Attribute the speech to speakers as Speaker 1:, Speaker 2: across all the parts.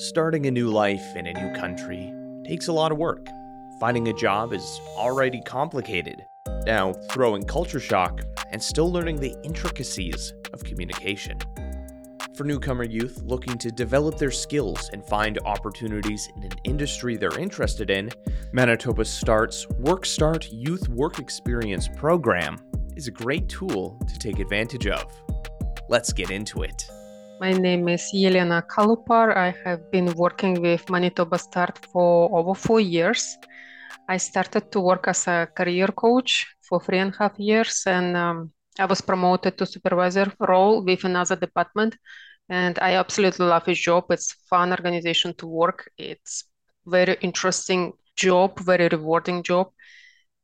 Speaker 1: Starting a new life in a new country takes a lot of work. Finding a job is already complicated. Now, throw in culture shock and still learning the intricacies of communication. For newcomer youth looking to develop their skills and find opportunities in an industry they're interested in, Manitoba Start's Work Start Youth Work Experience program is a great tool to take advantage of. Let's get into it.
Speaker 2: My name is Yelena Kalupar. I have been working with Manitoba Start for over four years. I started to work as a career coach for three and a half years, and um, I was promoted to supervisor role with another department. And I absolutely love this job. It's fun organization to work. It's very interesting job, very rewarding job.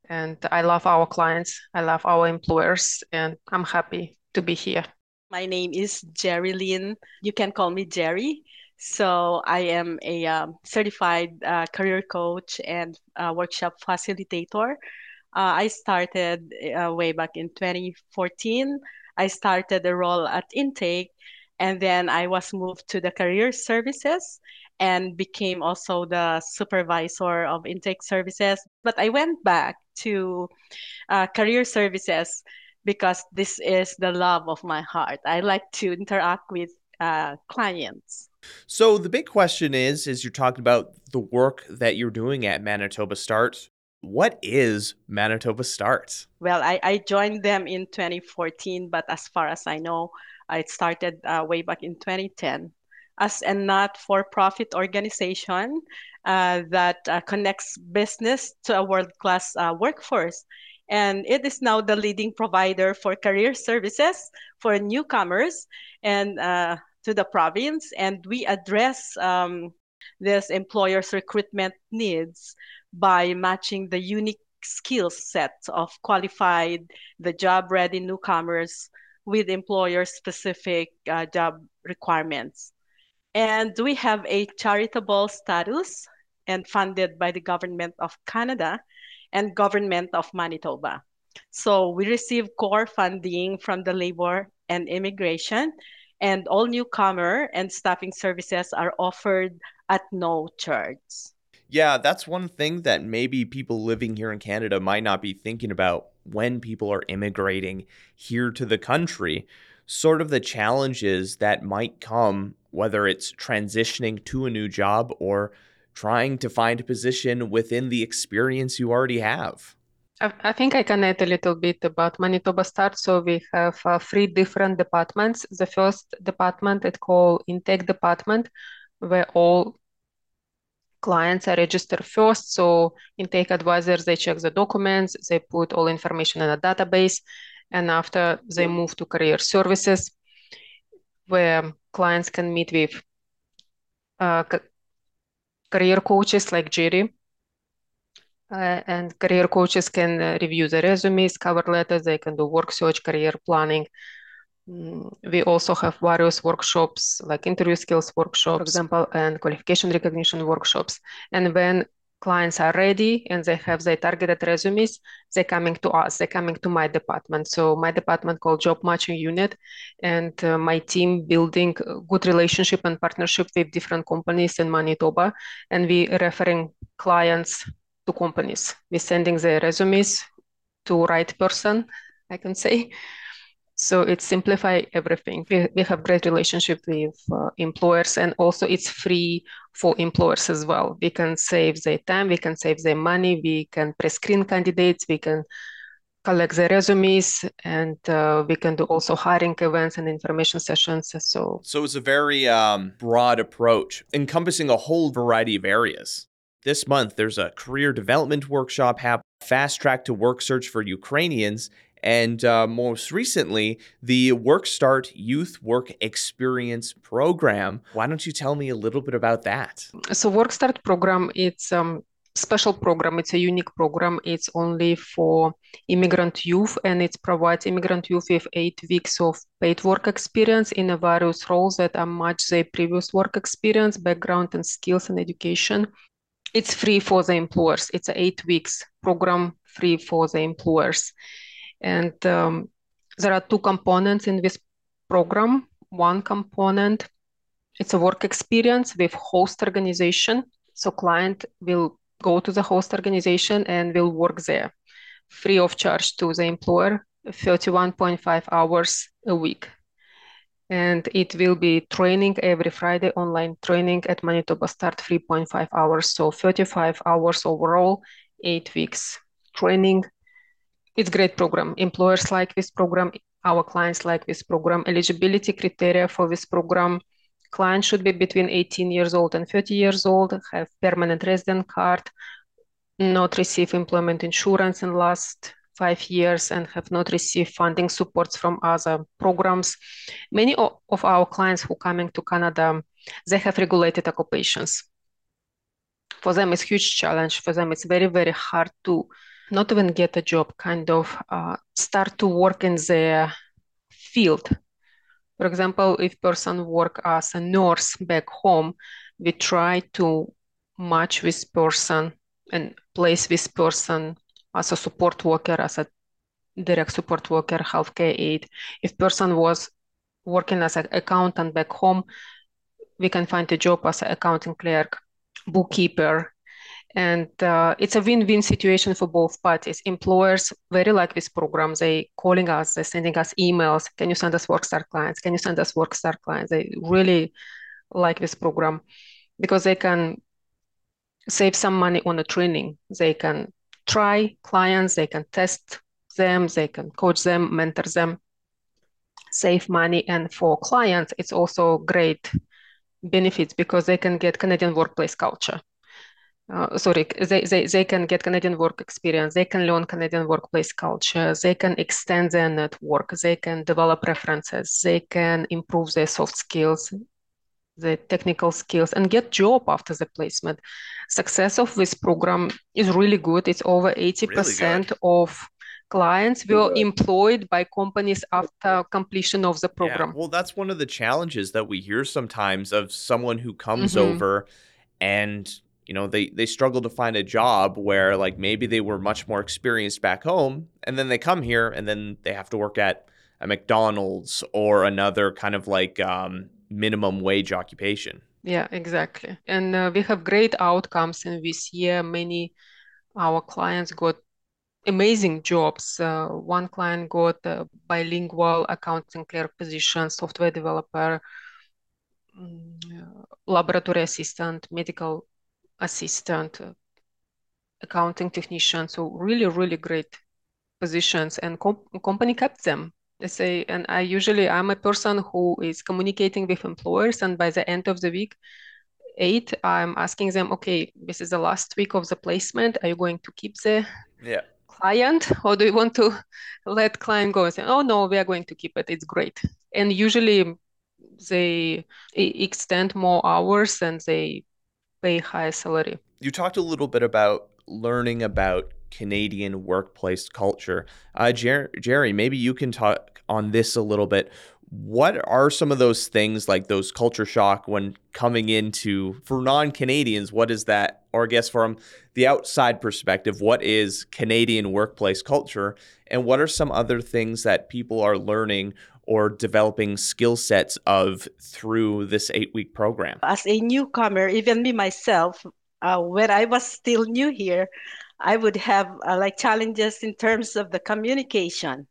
Speaker 2: And I love our clients. I love our employers, and I'm happy to be here.
Speaker 3: My name is Jerry Lynn. You can call me Jerry. So I am a um, certified uh, career coach and uh, workshop facilitator. Uh, I started uh, way back in 2014. I started a role at Intake, and then I was moved to the career services and became also the supervisor of intake services. But I went back to uh, career services because this is the love of my heart. I like to interact with uh, clients.
Speaker 1: So the big question is, is you're talking about the work that you're doing at Manitoba Start, what is Manitoba Start?
Speaker 3: Well, I, I joined them in 2014, but as far as I know, it started uh, way back in 2010 as a not-for-profit organization uh, that uh, connects business to a world-class uh, workforce and it is now the leading provider for career services for newcomers and uh, to the province. And we address um, this employers' recruitment needs by matching the unique skill set of qualified, the job-ready newcomers with employer-specific uh, job requirements. And we have a charitable status and funded by the government of Canada and government of Manitoba. So we receive core funding from the labor and immigration, and all newcomer and staffing services are offered at no charge.
Speaker 1: Yeah, that's one thing that maybe people living here in Canada might not be thinking about when people are immigrating here to the country. Sort of the challenges that might come, whether it's transitioning to a new job or trying to find a position within the experience you already have?
Speaker 2: I think I can add a little bit about Manitoba Start. So we have uh, three different departments. The first department it's called intake department, where all clients are registered first. So intake advisors they check the documents, they put all information in a database, and after they move to career services, where clients can meet with uh, career coaches like Jerry. Uh, and career coaches can uh, review the resumes, cover letters, they can do work search, career planning. Mm, we also have various workshops like interview skills workshops, for example, and qualification recognition workshops. And when clients are ready and they have their targeted resumes, they're coming to us, they're coming to my department. So my department called Job Matching Unit and uh, my team building good relationship and partnership with different companies in Manitoba. And we referring clients to companies. We're sending their resumes to right person, I can say. So it simplify everything. We, we have great relationship with uh, employers and also it's free for employers as well. We can save their time, we can save their money, we can pre-screen candidates, we can collect the resumes and uh, we can do also hiring events and information sessions so
Speaker 1: so it's a very um, broad approach encompassing a whole variety of areas this month there's a career development workshop fast track to work search for ukrainians and uh, most recently, the WorkStart Youth Work Experience Program. Why don't you tell me a little bit about that?
Speaker 2: So, WorkStart program, it's um, special program. It's a unique program. It's only for immigrant youth, and it provides immigrant youth with eight weeks of paid work experience in a various roles that match their previous work experience, background, and skills and education. It's free for the employers. It's an eight weeks program free for the employers. And um, there are two components in this program. One component it's a work experience with host organization. So client will go to the host organization and will work there free of charge to the employer 31.5 hours a week and it will be training every friday online training at manitoba start 3.5 hours so 35 hours overall eight weeks training it's great program employers like this program our clients like this program eligibility criteria for this program client should be between 18 years old and 30 years old have permanent resident card not receive employment insurance in last five years and have not received funding supports from other programs. Many of our clients who coming to Canada, they have regulated occupations. For them, it's huge challenge. For them, it's very, very hard to not even get a job, kind of uh, start to work in the field. For example, if person work as a nurse back home, we try to match this person and place this person as a support worker, as a direct support worker, healthcare aide. If person was working as an accountant back home, we can find a job as an accounting clerk, bookkeeper, and uh, it's a win-win situation for both parties. Employers very like this program. They calling us, they're sending us emails. Can you send us WorkStart clients? Can you send us WorkStart clients? They really like this program because they can save some money on the training. They can try clients, they can test them, they can coach them, mentor them, save money. And for clients, it's also great benefits because they can get Canadian workplace culture. Uh, sorry, they, they, they can get Canadian work experience, they can learn Canadian workplace culture, they can extend their network, they can develop references, they can improve their soft skills, the technical skills and get job after the placement. Success of this program is really good. It's over 80% really of clients were employed by companies after completion of the program.
Speaker 1: yeah, well that's one of the challenges that we hear sometimes of someone who comes mm-hmm. over and you know they they struggle to find a job where like maybe they were much more experienced back home and then they come here and then they have to work at a McDonald's or another kind of like um, minimum wage occupation.
Speaker 2: Yeah, exactly. And uh, we have great outcomes in this year. Many our clients got amazing jobs. Uh, one client got a bilingual accounting clerk position, software developer, um, laboratory assistant, medical assistant, uh, accounting technician. So really, really great positions, and com- company kept them. They say and i usually i'm a person who is communicating with employers and by the end of the week eight i'm asking them okay this is the last week of the placement. Are you going to keep the
Speaker 1: yeah.
Speaker 2: client or do you want to let client go? And say oh no we are going to keep it. It's great. And usually they extend more hours and they pay higher salary
Speaker 1: you talked a little bit about learning about Canadian workplace culture. Uh, Jer- Jerry, maybe you can talk on this a little bit. What are some of those things like those culture shock when coming into for non-Canadians? What is that? Or I guess from the outside perspective, what is Canadian workplace culture, and what are some other things that people are learning or developing skill sets of through this eight-week program?
Speaker 3: As a newcomer, even me myself, uh, when I was still new here, I would have uh, like challenges in terms of the communication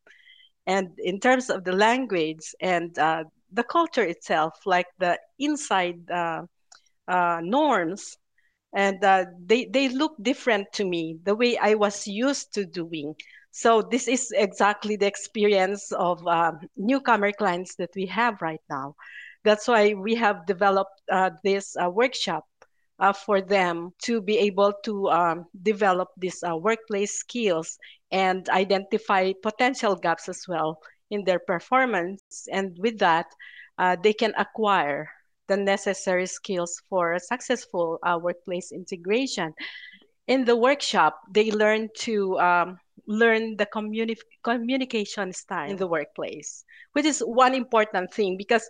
Speaker 3: and in terms of the language and uh, the culture itself, like the inside uh, uh norms. And uh, they, they look different to me, the way I was used to doing. So this is exactly the experience of um, newcomer clients that we have right now. That's why we have developed uh, this workshop uh, for them to be able to um, develop these uh, workplace skills and identify potential gaps as well in their performance. And with that, uh, they can acquire the necessary skills for successful uh, workplace integration. In the workshop, they learn to um, learn the communi- communication style in the workplace, which is one important thing because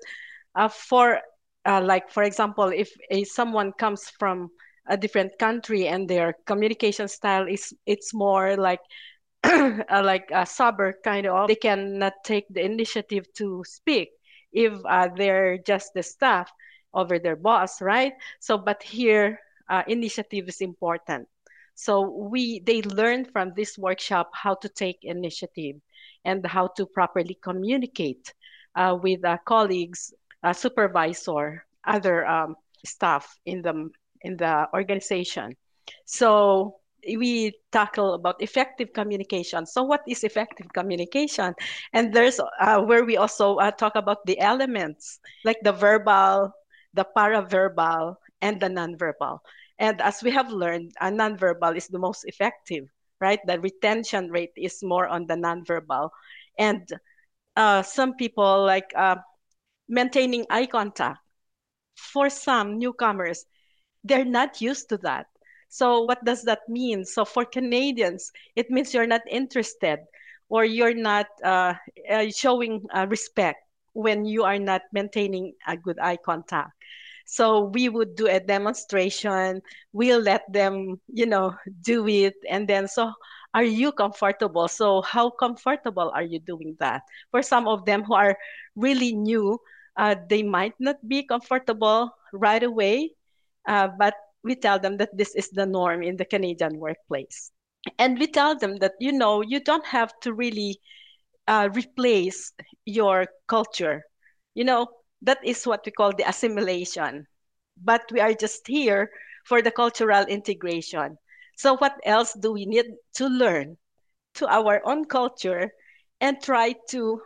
Speaker 3: uh, for uh, like for example if a someone comes from a different country and their communication style is it's more like uh, like a sober kind of they cannot take the initiative to speak if uh, they're just the staff over their boss, right? So, but here, uh, initiative is important. So we they learn from this workshop how to take initiative and how to properly communicate uh, with uh, colleagues, supervisor, other um, staff in the in the organization. So we tackle about effective communication. So what is effective communication? And there's uh, where we also uh, talk about the elements like the verbal, the paraverbal, and the nonverbal. And as we have learned, a nonverbal is the most effective, right? The retention rate is more on the nonverbal. And uh, some people like uh, maintaining eye contact. For some newcomers, they're not used to that. So what does that mean? So for Canadians, it means you're not interested or you're not uh, uh, showing uh, respect when you are not maintaining a good eye contact. So we would do a demonstration. We'll let them, you know, do it. And then, so are you comfortable? So how comfortable are you doing that? For some of them who are really new, uh, they might not be comfortable right away, uh, but we tell them that this is the norm in the Canadian workplace. And we tell them that, you know, you don't have to really uh, replace your culture. You know, that is what we call the assimilation. But we are just here for the cultural integration. So, what else do we need to learn to our own culture and try to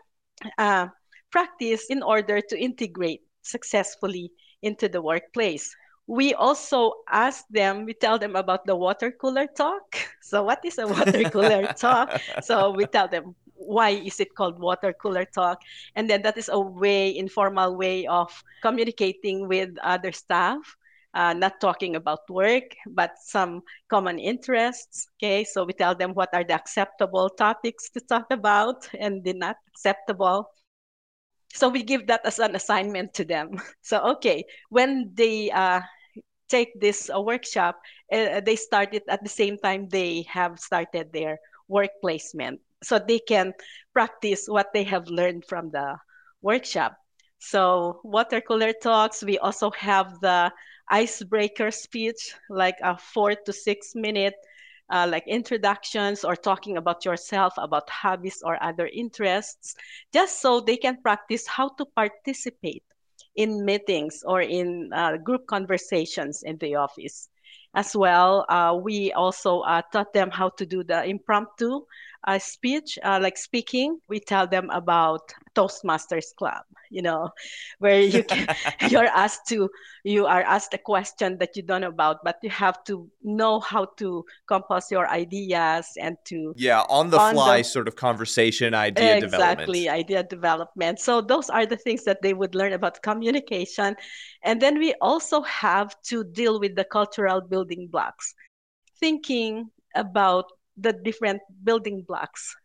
Speaker 3: uh, practice in order to integrate successfully into the workplace? We also ask them, we tell them about the water cooler talk. So, what is a water cooler talk? So, we tell them why is it called water cooler talk? And then that is a way informal way of communicating with other staff uh, not talking about work but some common interests okay? So we tell them what are the acceptable topics to talk about and the not acceptable. So we give that as an assignment to them. So okay when they uh, take this uh, workshop uh, they start it at the same time they have started their work placement so they can practice what they have learned from the workshop. So water cooler talks, we also have the icebreaker speech, like a four to six minute uh, like introductions or talking about yourself, about hobbies or other interests, just so they can practice how to participate in meetings or in uh, group conversations in the office. As well, uh, we also uh, taught them how to do the impromptu uh, speech, uh, like speaking, we tell them about Toastmasters Club, you know, where you can, you're asked to, you are asked a question that you don't know about, but you have to know how to compose your ideas and to.
Speaker 1: Yeah, on the on fly the, sort of conversation, idea.
Speaker 3: Exactly, idea development. So those are the things that they would learn about communication. And then we also have to deal with the cultural building blocks, thinking about the different building blocks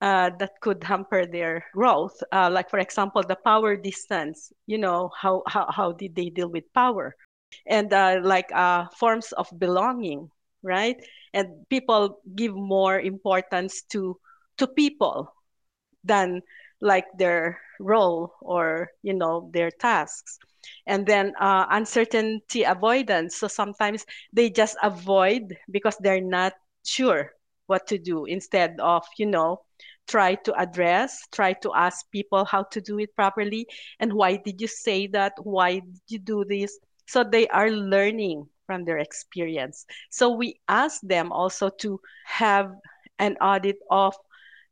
Speaker 3: uh, that could hamper their growth. Uh, like for example, the power distance. You know how how how did they deal with power, and uh, like uh, forms of belonging, right? And people give more importance to to people than like their role or you know their tasks and then uh, uncertainty avoidance so sometimes they just avoid because they're not sure what to do instead of, you know, try to address, try to ask people how to do it properly. And why did you say that? Why did you do this? So they are learning from their experience. So we ask them also to have an audit of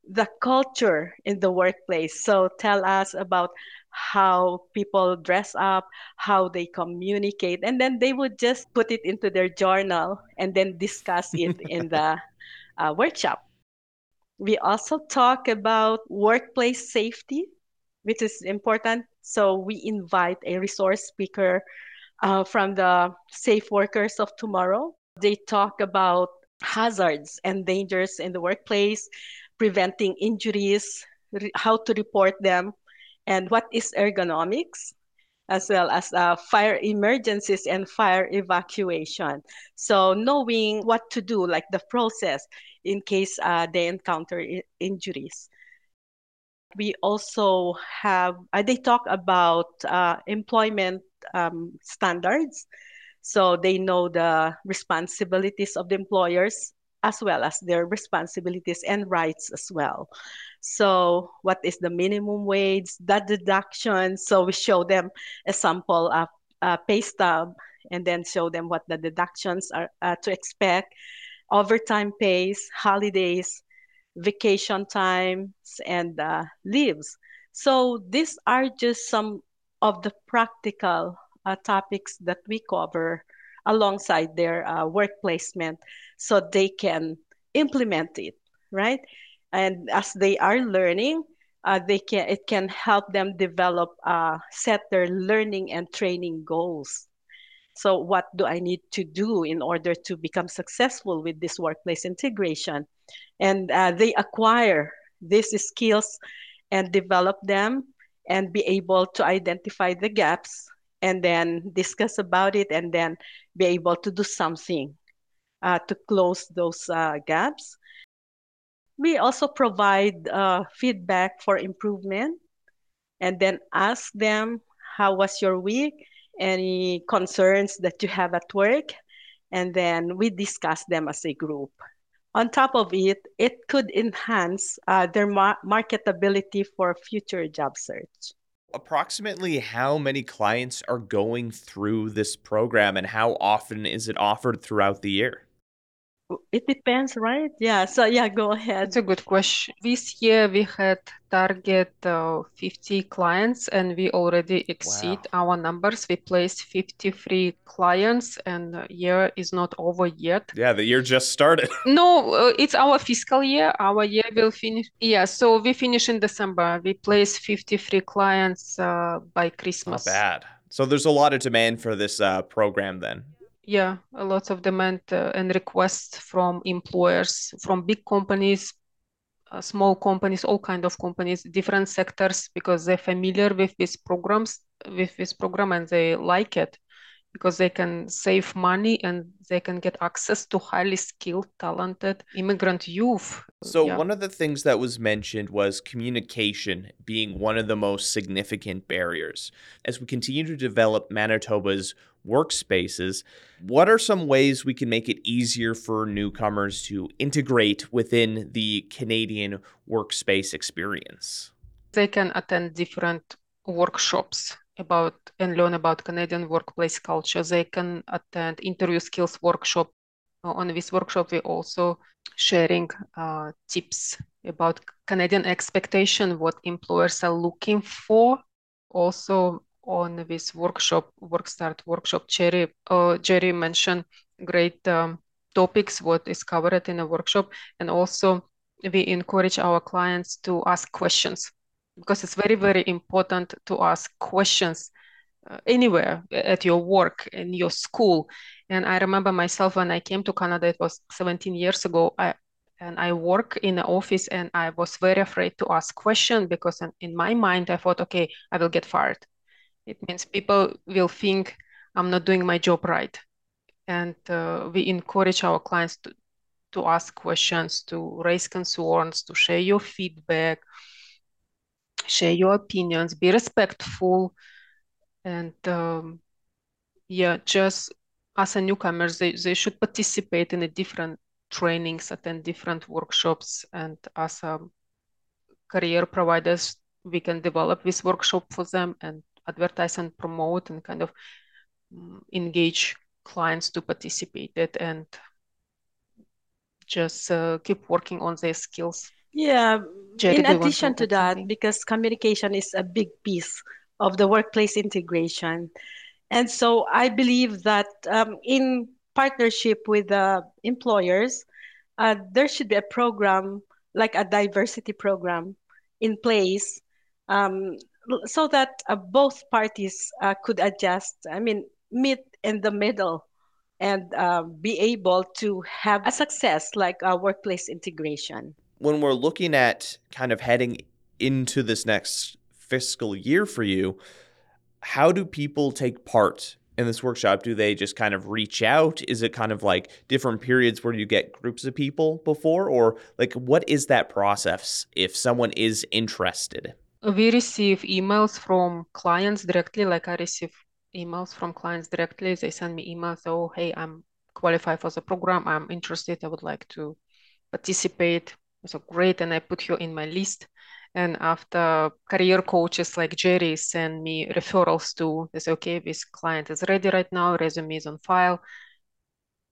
Speaker 3: the culture in the workplace. So tell us about how people dress up, how they communicate, and then they would just put it into their journal and then discuss it in the uh, workshop. We also talk about workplace safety, which is important. So we invite a resource speaker uh, from the Safe Workers of Tomorrow. They talk about hazards and dangers in the workplace, preventing injuries, how to report them, and what is ergonomics as well as uh, fire emergencies and fire evacuation. So knowing what to do, like the process in case uh, they encounter I- injuries. We also have, uh, they talk about uh, employment um, standards. So they know the responsibilities of the employers as well as their responsibilities and rights as well. So, what is the minimum wage, that deduction? So, we show them a sample of a pay stub and then show them what the deductions are uh, to expect, overtime pays, holidays, vacation times, and uh, leaves. So, these are just some of the practical uh, topics that we cover alongside their uh, work placement so they can implement it right? And as they are learning uh, they can it can help them develop uh, set their learning and training goals. So what do i need to do in order to become successful with this workplace integration? And uh, they acquire these skills and develop them and be able to identify the gaps and then discuss about it and then be able to do something uh, to close those uh, gaps. We also provide uh, feedback for improvement and then ask them, how was your week? Any concerns that you have at work? And then we discuss them as a group. On top of it, it could enhance uh, their mar- marketability for future job search
Speaker 1: approximately how many clients are going through this program and how often is it offered throughout the year?
Speaker 3: It depends, right? Yeah. So yeah, go ahead.
Speaker 2: It's a good question. This year we had target uh, 50 clients and we already exceed wow. our numbers. We placed 53 clients and the year is not over yet.
Speaker 1: Yeah, the year just started.
Speaker 2: no, uh, it's our fiscal year. Our year will finish. Yeah, so we finish in December. We place 53 clients uh, by Christmas.
Speaker 1: Not bad. So there's a lot of demand for this uh, program then
Speaker 2: yeah a lot of demand uh, and requests from employers from big companies uh, small companies all kind of companies different sectors because they're familiar with these programs with this program and they like it because they can save money and they can get access to highly skilled talented immigrant youth.
Speaker 1: So yeah. one of the things that was mentioned was communication being one of the most significant barriers. As we continue to develop manitoba's workspaces what are some ways we can make it easier for newcomers to integrate within the canadian workspace experience?
Speaker 2: They can attend different workshops about and learn about Canadian workplace culture. They can attend interview skills workshop. On this workshop, we also sharing uh, tips about Canadian expectation, what employers are looking for. Also on this workshop, WorkStart workshop, Jerry, uh, Jerry mentioned great um, topics, what is covered in a workshop. And also we encourage our clients to ask questions because it's very very important to ask questions uh, anywhere at your work in your school. And i remember myself when i came to canada it was 17 years ago i and i work in the office and i was very afraid to ask questions because in my mind i thought okay i will get fired. It means people will think i'm not doing my job right. And uh, we encourage our clients to, to ask questions to raise concerns to share your feedback share your opinions, be respectful, and um, yeah, just as a newcomers, they, they should participate in a different trainings, attend different workshops, and as a career providers, we can develop this workshop for them and advertise and promote and kind of um, engage clients to participate it and just uh, keep working on their skills.
Speaker 3: Yeah, Jerry, in addition to, to that, something? because communication is a big piece of the workplace integration. And so I believe that um, in partnership with the employers, uh, there should be a program like a diversity program in place um, so that uh, both parties uh, could adjust, I mean, meet in the middle and uh, be able to have a success like a workplace integration
Speaker 1: when we're looking at kind of heading into this next fiscal year for you, how do people take part in this workshop? Do they just kind of reach out? Is it kind of like different periods where you get groups of people before? Or like what is that process if someone is interested?
Speaker 2: We receive emails from clients directly, like I receive emails from clients directly. They send me emails, oh, hey, I'm qualified for the program. I'm interested. I would like to participate. So great. And I put you in my list. And after career coaches like Jerry send me referrals to, they say, okay, this client is ready right now, resume is on file,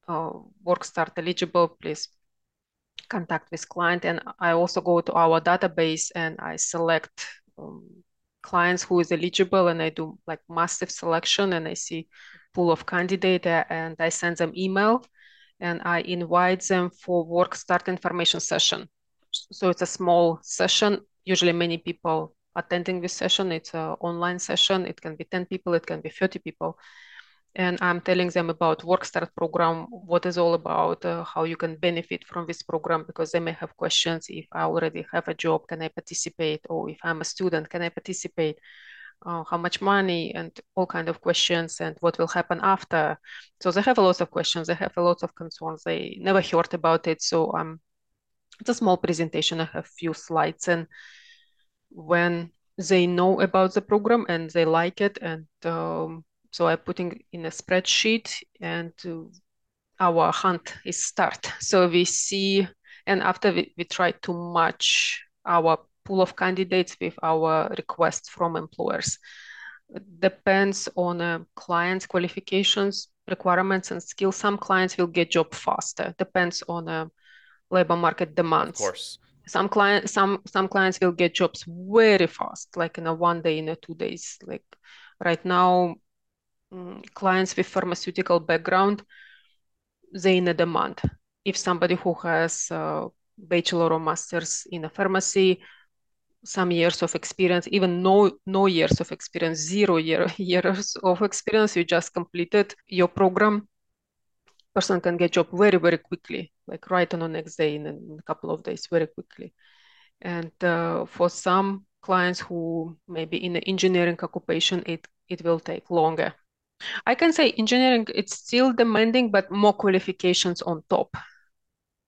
Speaker 2: uh, work start eligible, please contact this client. And I also go to our database and I select um, clients who is eligible and I do like massive selection and I see pool of candidate and I send them email and I invite them for work start information session. So it's a small session usually many people attending this session. It's an online session. It can be 10 people, it can be 30 people. And I'm telling them about WorkStart program, what is all about, uh, how you can benefit from this program, because they may have questions. If I already have a job, can I participate? Or if I'm a student, can I participate? Uh, how much money and all kind of questions and what will happen after. So they have a lot of questions. They have a lot of concerns. They never heard about it. So um, it's a small presentation. I have few slides and when they know about the program and they like it and um, so I'm putting in a spreadsheet and uh, our hunt is start. So we see and after we, we try to match our pool of candidates with our requests from employers. Depends on a client's qualifications requirements and skills. Some clients will get job faster. Depends on a labor market demands.
Speaker 1: Of course.
Speaker 2: Some client some some clients will get jobs very fast like in a one day in a two days. Like right now um, clients with pharmaceutical background they in a demand. If somebody who has a bachelor or master's in a pharmacy some years of experience even no no years of experience zero year years of experience you just completed your program person can get job very very quickly like right on the next day in a couple of days very quickly. And uh, for some clients who maybe in the engineering occupation it it will take longer. I can say engineering it's still demanding but more qualifications on top.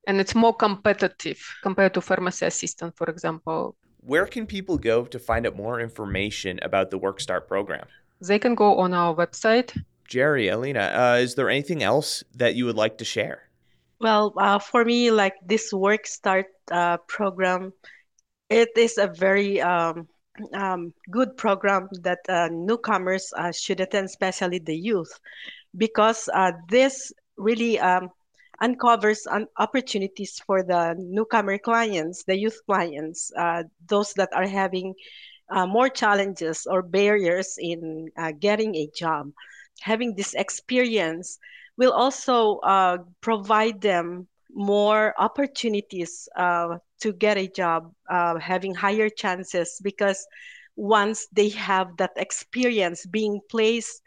Speaker 2: And it's more competitive compared to pharmacy assistant for example.
Speaker 1: Where can people go to find out more information about the workstart program?
Speaker 2: They can go on our website
Speaker 1: jerry alina uh, is there anything else that you would like to share
Speaker 3: well, uh, for me, like this Work Start uh, program, it is a very um, um, good program that uh, newcomers uh, should attend, especially the youth, because uh, this really um, uncovers un- opportunities for the newcomer clients, the youth clients, uh, those that are having more challenges or barriers in getting a job. Having this experience will also uh, provide them more opportunities uh, to get a job, uh, having higher chances because once they have that experience being placed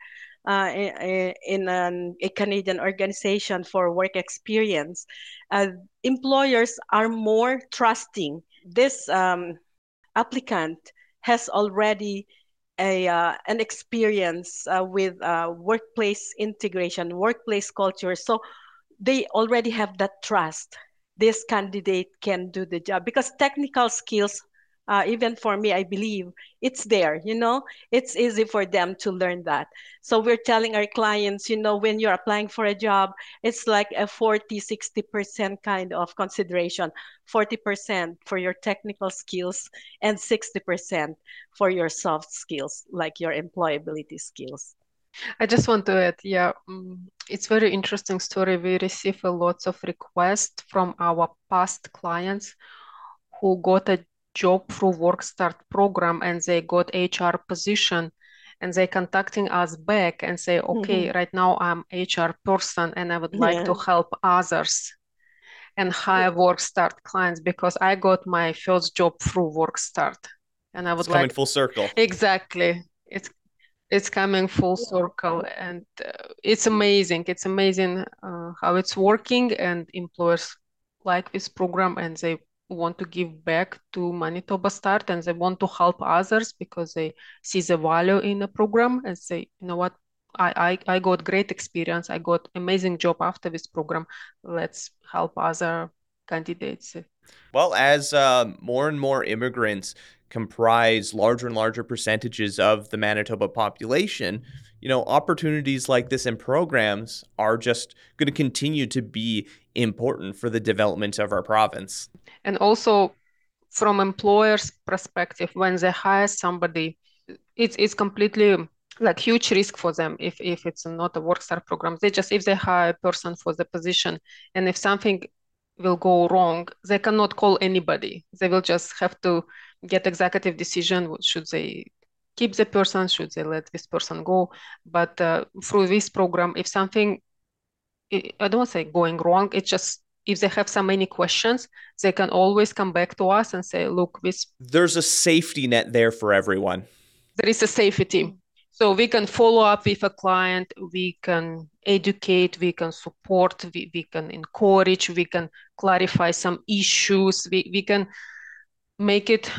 Speaker 3: uh, in, in an, a Canadian organization for work experience, uh, employers are more trusting. This um, applicant has already a uh, an experience uh, with uh, workplace integration, workplace culture. So they already have that trust. This candidate can do the job because technical skills uh, even for me, I believe it's there, you know, it's easy for them to learn that. So we're telling our clients, you know, when you're applying for a job, it's like a 40, 60% kind of consideration 40% for your technical skills and 60% for your soft skills, like your employability skills.
Speaker 2: I just want to add, yeah, um, it's very interesting story. We receive a lot of requests from our past clients who got a job through WorkStart program and they got HR position and they contacting us back and say, okay, mm-hmm. right now I'm HR person and I would like yeah. to help others and hire WorkStart clients because I got my first job through WorkStart. And I would
Speaker 1: it's
Speaker 2: like
Speaker 1: coming full circle.
Speaker 2: Exactly. It's it's coming full circle and uh, it's amazing. It's amazing uh, how it's working and employers like this program and they want to give back to Manitoba Start and they want to help others because they see the value in the program and say, you know what, I, I, I got great experience. I got amazing job after this program. Let's help other candidates.
Speaker 1: Well, as uh, more and more immigrants comprise larger and larger percentages of the Manitoba population, you know, opportunities like this and programs are just going to continue to be important for the development of our province.
Speaker 2: And also, from employers' perspective, when they hire somebody, it's it's completely like huge risk for them if if it's not a workstart program. They just if they hire a person for the position, and if something will go wrong, they cannot call anybody. They will just have to get executive decision. What should they keep the person? Should they let this person go? But uh, through this program, if something, I don't say going wrong, it's just if they have so many questions, they can always come back to us and say, look, this.
Speaker 1: There's a safety net there for everyone.
Speaker 2: There is a safety. So we can follow up with a client, we can educate, we can support, we, we can encourage, we can clarify some issues, we, we can make it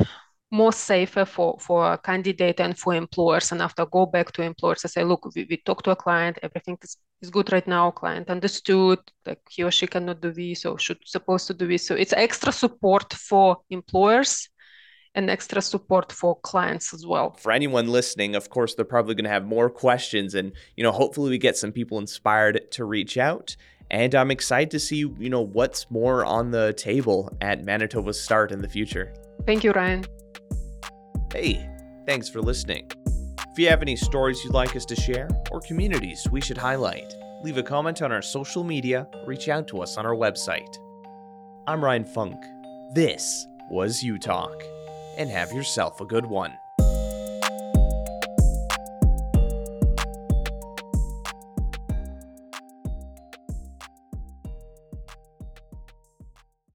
Speaker 2: more safer for, for a candidate and for employers and after go back to employers and say look we, we talked to a client everything is, is good right now client understood like he or she cannot do this or should supposed to do this so it's extra support for employers and extra support for clients as well.
Speaker 1: For anyone listening, of course, they're probably going to have more questions and, you know, hopefully we get some people inspired to reach out. And I'm excited to see, you know, what's more on the table at Manitoba Start in the future.
Speaker 2: Thank you, Ryan.
Speaker 1: Hey, thanks for listening. If you have any stories you'd like us to share or communities we should highlight, leave a comment on our social media, reach out to us on our website. I'm Ryan Funk. This was U Talk, and have yourself a good one.